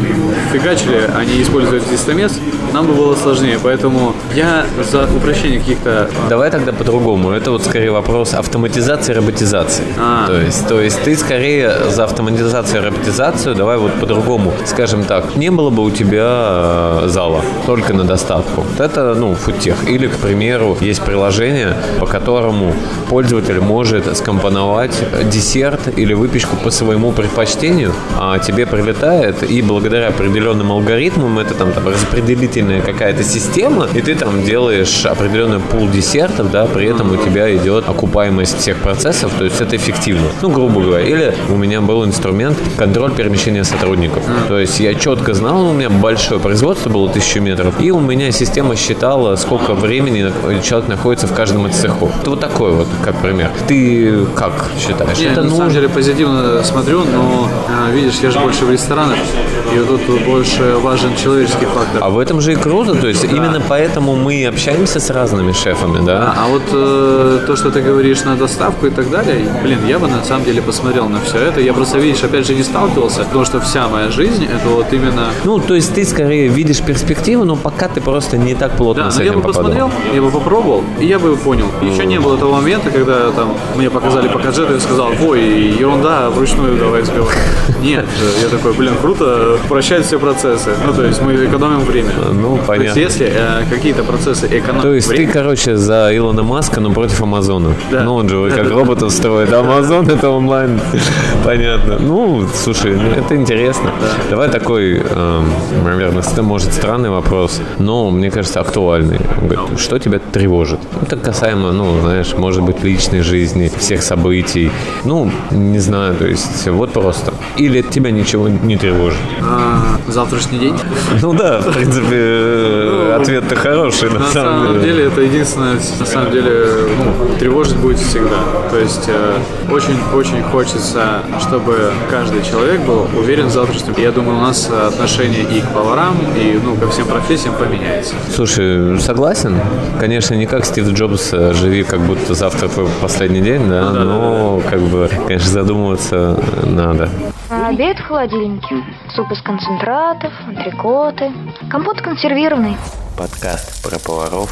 фигачили, они использовали использовать листомес, нам бы было сложнее. Поэтому я за упрощение каких-то... Давай тогда по-другому. Это вот скорее вопрос автоматизации и роботизации. А. То, есть, то есть ты скорее за автоматизацию и роботизацию, давай вот по-другому. Скажем так, не было бы у тебя э, зала только на доставку. Вот Это, ну, фудтех. Или, к примеру, есть приложение, по которому пользователь может скомпоновать десерт или выпечку по своему предпочтению, а тебе прилетает, и благодаря определенным алгоритмам, это там, там распределительная какая-то система, и ты там делаешь определенный пул десертов, да, при этом у тебя идет окупаемость всех процессов, то есть это эффективно. Ну, грубо говоря. Или у меня был инструмент контроль перемещения сотрудников. То есть я четко знал, у меня большое производство было тысячу метров, и у меня система считала, сколько времени человек находится в каждом из цехов. Это вот такой вот, как пример. Ты как считаешь? Я это на самом нужно? деле позитивно смотрю, но а, видишь, я же больше в ресторанах, и вот тут больше важен человеческий фактор. А в этом же и круто, то есть именно поэтому мы общаемся с разными шефами, да? А вот э, то, что ты говоришь на доставку и так далее, блин, я бы на самом деле посмотрел на все это. Я просто, видишь, опять же не сталкивался, потому что вся моя жизнь это вот именно... Ну, то есть ты скорее видишь перспективу, но пока ты просто не так плотно Да, с я этим бы попадал. посмотрел, я бы попробовал, и я бы понял. Еще не было того момента, когда там мне показали покаджет, и я сказал, ой, ерунда, вручную давай сбивать. Нет, я такой, блин, круто, прощать все процессы. Ну, то есть мы экономим время. Ну, То есть понятно. если э, какие-то процессы экономят То есть время, ты, короче, за Илона Маска, но против Амазона. Да. Ну, он же как роботов строит. А Амазон это онлайн. Понятно. Ну, слушай, ну, это интересно. Давай такой, эм, наверное, ст- может, странный вопрос, но, мне кажется, актуальный. Что тебя тревожит? Это касаемо, ну, знаешь, может быть, личной жизни, всех событий. Ну, не знаю, то есть вот просто. Или тебя ничего не тревожит? а, завтрашний день. Ну да, в принципе, э, ответ-то хороший, на На самом самом деле. деле это единственное, на самом деле, ну, тревожить будет всегда. То есть очень-очень хочется, чтобы каждый человек был уверен в завтрашнем. Я думаю, у нас отношение и к поварам, и ну, ко всем профессиям поменяется. Слушай, согласен. Конечно, не как Стив Джобс, э, живи как будто завтра твой последний день, да, да, но как бы, конечно, задумываться надо. Обед в холодильнике. Суп из концентратов, антрикоты. Компот консервированный. Подкаст про поваров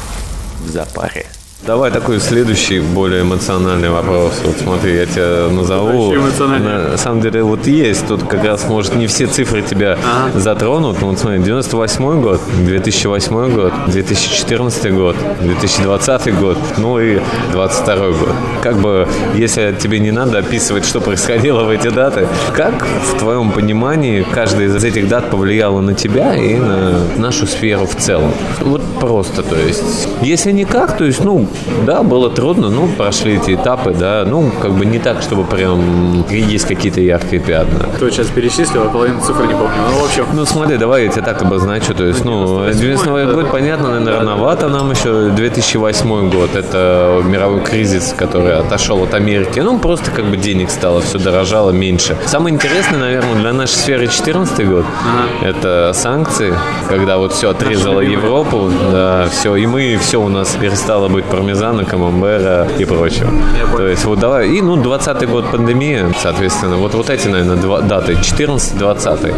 в запаре. Давай такой следующий, более эмоциональный вопрос. Вот смотри, я тебя назову. На самом деле, вот есть, тут как раз, может, не все цифры тебя затронут. Ну, вот смотри, 98 год, 2008 год, 2014 год, 2020 год, ну и 22 год. Как бы, если тебе не надо описывать, что происходило в эти даты, как в твоем понимании каждая из этих дат повлияла на тебя и на нашу сферу в целом? Вот просто, то есть, если никак, то есть, ну, да, было трудно, ну, прошли эти этапы, да, ну, как бы не так, чтобы прям есть какие-то яркие пятна. Кто сейчас перечислил, а половину цифр не помню. Ну, в общем, Ну, смотри, давай я тебя так обозначу. То есть, ну, 98 год, понятно, наверное, рановато нам еще. 2008 год – это мировой кризис, который отошел от Америки. Ну, просто как бы денег стало, все дорожало меньше. Самое интересное, наверное, для нашей сферы 2014 год – это санкции, когда вот все отрезало Европу, да, все, и мы, все у нас перестало быть пармезана, камамбера и прочего. То есть, вот давай, и, ну, 20 год пандемия, соответственно, вот, вот эти, наверное, два, даты, 14-20.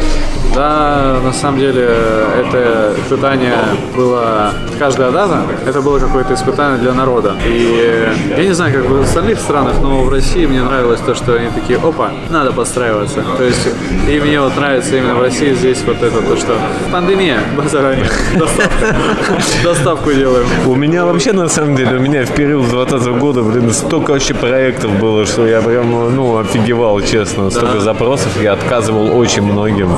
Да, на самом деле это испытание было, каждая дата, это было какое-то испытание для народа. И я не знаю, как в остальных странах, но в России мне нравилось то, что они такие, опа, надо подстраиваться. То есть, и мне вот нравится именно в России здесь вот это, то, что пандемия, базара нет. Доставку делаем. У меня вообще, на самом деле, у меня в период 20 года, блин, столько вообще проектов было, что я прям, ну, офигевал, честно. Столько запросов, я отказывал очень многим.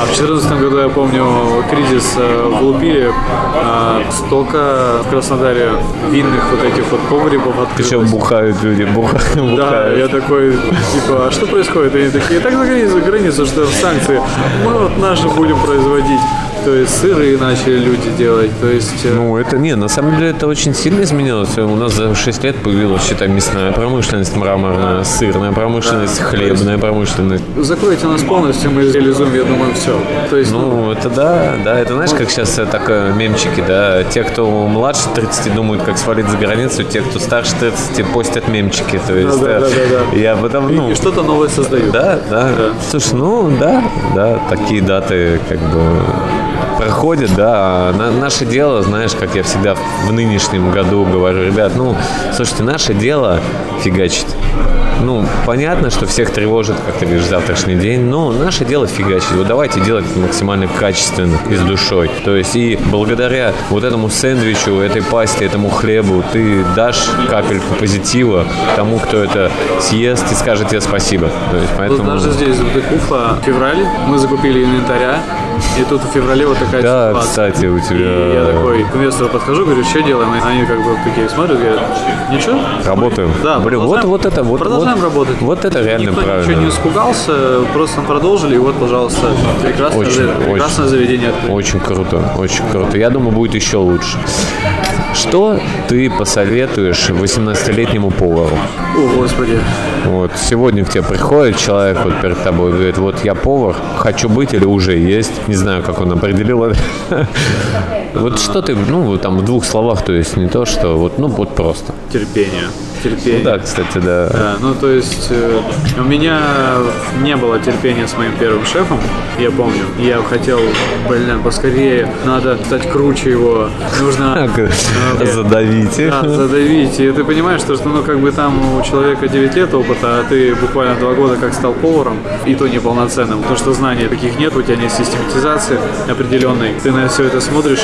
А в 2014 году, я помню, кризис э, в Лупиле, э, столько в Краснодаре винных вот этих вот погребов открылось. бухают люди, бухают, Да, я такой, типа, а что происходит? И они такие, так за границу, границу, что санкции. Мы вот наши будем производить. То есть сыры начали люди делать. То есть, э, Ну, это не, на самом деле это очень сильно изменилось. У нас за 6 лет появилась, считай, мясная промышленность, мраморная, сырная промышленность, хлебная промышленность. закройте нас полностью, мы реализуем, я думаю, все. То есть, ну, Ну, это да, да, это знаешь, как сейчас э, так мемчики, да, те, кто младше 30 думают, как свалить за границу, те, кто старше 30 постят мемчики, то есть да, э, да, да, да. я потом, ну, и что-то новое создают. да, да, слушай, ну, да, да, такие даты, как бы, проходит, да. На- наше дело, знаешь, как я всегда в нынешнем году говорю, ребят, ну, слушайте, наше дело фигачить. Ну, понятно, что всех тревожит, как ты говоришь, завтрашний день, но наше дело фигачить. Вот давайте делать максимально качественно и с душой. То есть и благодаря вот этому сэндвичу, этой пасте, этому хлебу ты дашь капельку позитива тому, кто это съест и скажет тебе спасибо. То есть Тут поэтому... даже здесь, в Декуфа, в феврале мы закупили инвентаря, и тут в феврале вот такая Да, ситуация. кстати, у тебя... И я такой к инвестору подхожу, говорю, что делаем? Они как бы такие смотрят, говорят, ничего. Работаем. Да, Блин, вот, вот это вот. Продолжаем вот, работать. Вот это реально Никто правильно. ничего не испугался, просто продолжили, и вот, пожалуйста, прекрасное, Очень, прекрасное очень. заведение открыли. Очень круто, очень круто. Я думаю, будет еще лучше. Что ты посоветуешь 18-летнему повару? О, господи. Вот сегодня к тебе приходит человек вот перед тобой и говорит, вот я повар, хочу быть или уже есть. Не знаю, как он определил это. Вот что ты, ну, там в двух словах, то есть не то, что вот, ну, вот просто. Терпение. Терпение. Да, кстати, да. Да, ну то есть э, у меня не было терпения с моим первым шефом, я помню. Я хотел, блин, поскорее, надо стать круче его, нужно э, Задавите. да, задавить. И ты понимаешь, что, что ну как бы там у человека 9 лет опыта, а ты буквально 2 года как стал поваром, и то неполноценным. Потому что знаний таких нет, у тебя нет систематизации определенной. Ты на все это смотришь,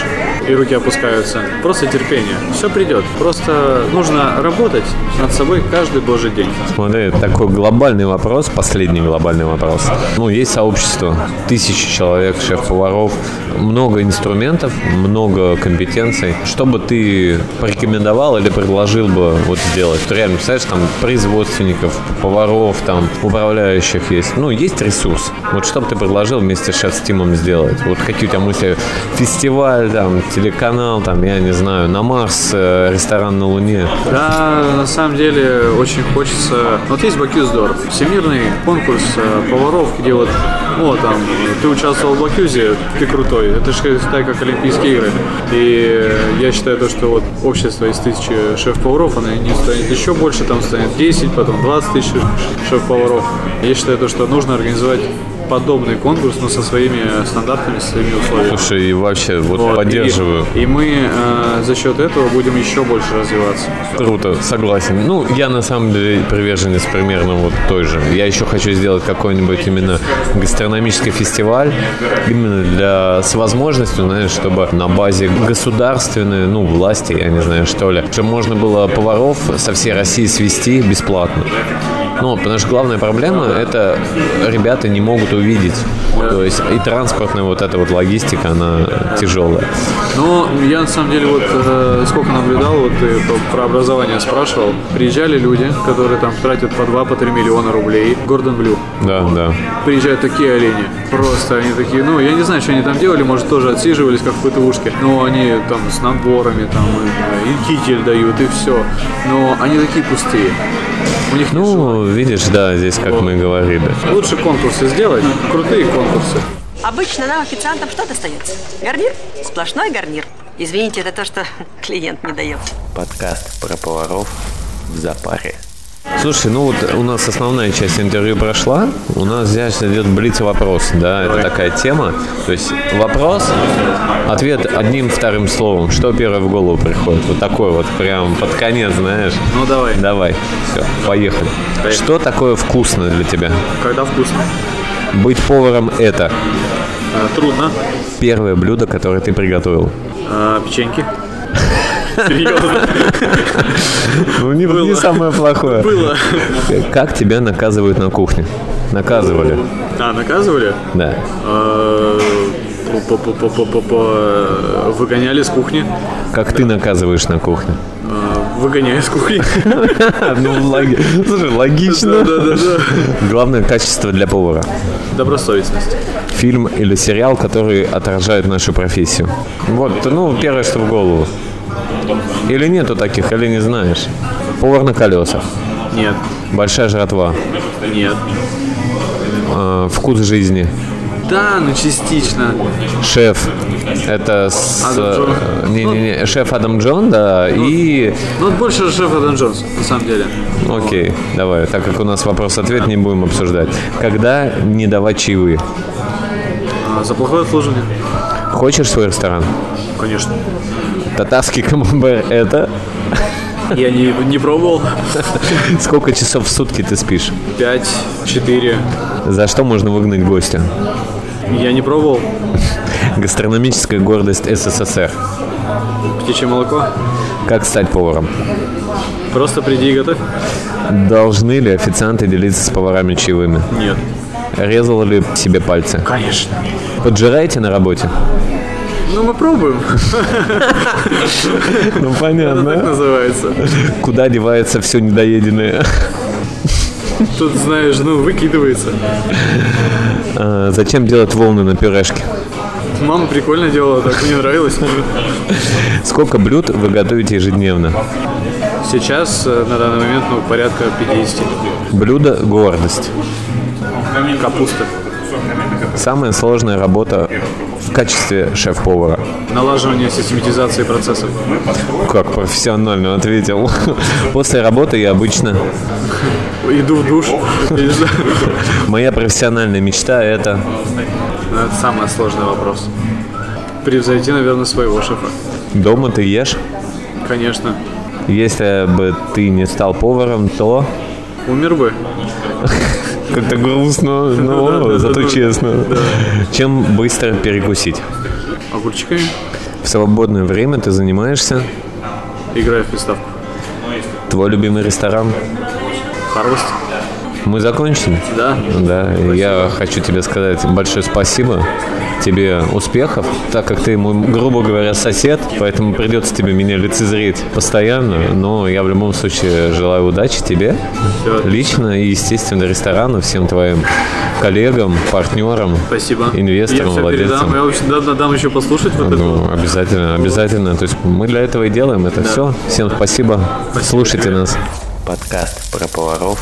и руки опускаются. Просто терпение. Все придет. Просто нужно работать над собой каждый божий день. Смотри, такой глобальный вопрос, последний глобальный вопрос. Ну, есть сообщество, тысячи человек, шеф-поваров, много инструментов, много компетенций. Что бы ты порекомендовал или предложил бы вот сделать? Ты реально, представляешь, там производственников, поваров, там управляющих есть. Ну, есть ресурс. Вот что бы ты предложил вместе с шеф-стимом сделать? Вот какие у тебя мысли? Фестиваль, там, телеканал, там, я не знаю, на Марс, э, ресторан на Луне. Да, на самом деле очень хочется. Вот есть Бакюздор, всемирный конкурс э, поваров, где вот, ну, там, ты участвовал в Бакюзе, ты крутой. Это же считай как Олимпийские игры. И я считаю то, что вот общество из тысячи шеф-поваров, оно не станет еще больше, там станет 10, потом 20 тысяч шеф-поваров. Я считаю то, что нужно организовать подобный конкурс, но со своими стандартами, со своими условиями. Слушай, и вообще, вот, Вот, поддерживаю. И, и мы э, за счет этого будем еще больше развиваться. Круто, согласен. Ну, я на самом деле приверженец примерно вот той же. Я еще хочу сделать какой-нибудь именно гастрономический фестиваль, именно для с возможностью, знаешь, чтобы на базе государственной, ну, власти, я не знаю, что ли, чтобы можно было поваров со всей России свести бесплатно. Ну, потому что главная проблема – это ребята не могут увидеть. То есть и транспортная вот эта вот логистика, она тяжелая. Ну, я на самом деле вот э, сколько наблюдал, вот ты по- про образование спрашивал, приезжали люди, которые там тратят по 2 по 3 миллиона рублей. Гордон Блю. Да, да. Приезжают такие олени. Просто они такие, ну, я не знаю, что они там делали, может, тоже отсиживались, как в ПТУшке. Но они там с наборами, там, и, и китель дают, и все. Но они такие пустые. У них Ну, видишь, да, здесь, как мы и говорили. лучше конкурсы сделать, крутые конкурсы. Обычно нам, официантам, что достается? Гарнир? Сплошной гарнир. Извините, это то, что клиент не дает. Подкаст про поваров в запаре. Слушай, ну вот у нас основная часть интервью прошла. У нас здесь идет блиц вопрос, да, это такая тема. То есть вопрос, ответ одним вторым словом. Что первое в голову приходит? Вот такой вот прям под конец, знаешь. Ну, давай. Давай, все, поехали. Поехали. Что такое вкусно для тебя? Когда вкусно. Быть поваром это Э, трудно. первое блюдо, которое ты приготовил. А, печеньки. Серьезно. Ну, не, не самое плохое. Было. Как тебя наказывают на кухне? Наказывали. А, наказывали? Да. По-по-по-по-по-по- Выгоняли с кухни. Как ты наказываешь на кухне? Э, Выгоняю с кухни. Ну, слушай, логично. Да-да-да. Главное качество для повара. Добросовестность. Фильм или сериал, который отражает нашу профессию. Вот, ну, первое, что в голову. Или нету таких, или не знаешь. Повар на колесах. Нет. Большая жратва. Нет. Э, вкус жизни. Да, ну частично. Шеф. Это с... Э, Не-не-не, шеф Адам Джон, да, и... Ну, вот больше шеф Адам Джонс, на самом деле. Окей, давай, так как у нас вопрос-ответ, не будем обсуждать. Когда не давать чаевые? А, За плохое обслуживание. Хочешь свой ресторан? Конечно. Татарский камамбер – это? Я не, не пробовал. Сколько часов в сутки ты спишь? Пять, четыре. За что можно выгнать гостя? Я не пробовал. Гастрономическая гордость СССР. Птичье молоко. Как стать поваром? Просто приди и готовь. Должны ли официанты делиться с поварами чаевыми? Нет. Резал ли себе пальцы? Конечно. Поджираете на работе? Ну, мы пробуем. Ну, Это так понятно. называется. Куда девается все недоеденное? Тут, знаешь, ну, выкидывается. А, Зачем делать волны на пюрешке? Мама прикольно делала, так мне нравилось. Сколько блюд вы готовите ежедневно? Сейчас, э, на данный момент, ну, порядка 50. Блюдо – гордость. Капуста. Самая сложная работа качестве шеф-повара. Налаживание систематизации процессов. Как профессионально ответил. После работы я обычно... Иду в душ. Моя профессиональная мечта – это... Ну, Это самый сложный вопрос. Превзойти, наверное, своего шефа. Дома ты ешь? Конечно. Если бы ты не стал поваром, то... Умер бы. Как-то грустно, но зато честно. Чем быстро перекусить? Огурчиками. В свободное время ты занимаешься? Играю в приставку. Твой любимый ресторан? Харвест. Мы закончили? Да. Да, я хочу тебе сказать большое спасибо. Тебе успехов, так как ты мой, грубо говоря, сосед, поэтому придется тебе меня лицезреть постоянно, но я в любом случае желаю удачи тебе Всё. лично и, естественно, ресторану, всем твоим коллегам, партнерам, Спасибо. инвесторам, Я все владельцам. передам. Я очень дам, дам еще послушать вот это. Ну, обязательно, обязательно. То есть мы для этого и делаем это все. Всем спасибо. Слушайте нас. Подкаст про поваров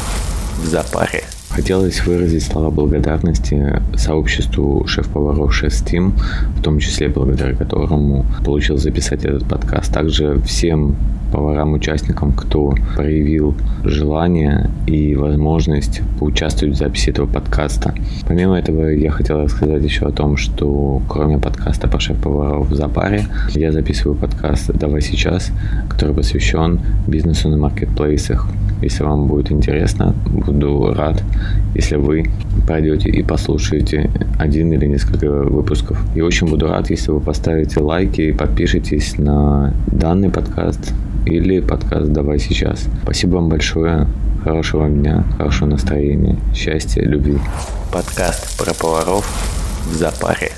в запаре. Хотелось выразить слова благодарности сообществу шеф-поваров Шестим, в том числе благодаря которому получил записать этот подкаст. Также всем поварам-участникам, кто проявил желание и возможность поучаствовать в записи этого подкаста. Помимо этого, я хотел рассказать еще о том, что кроме подкаста по шеф-поваров в запаре, я записываю подкаст «Давай сейчас», который посвящен бизнесу на маркетплейсах. Если вам будет интересно, буду рад, если вы пройдете и послушаете один или несколько выпусков. И очень буду рад, если вы поставите лайки и подпишитесь на данный подкаст или подкаст «Давай сейчас». Спасибо вам большое. Хорошего дня, хорошего настроения, счастья, любви. Подкаст про поваров в запаре.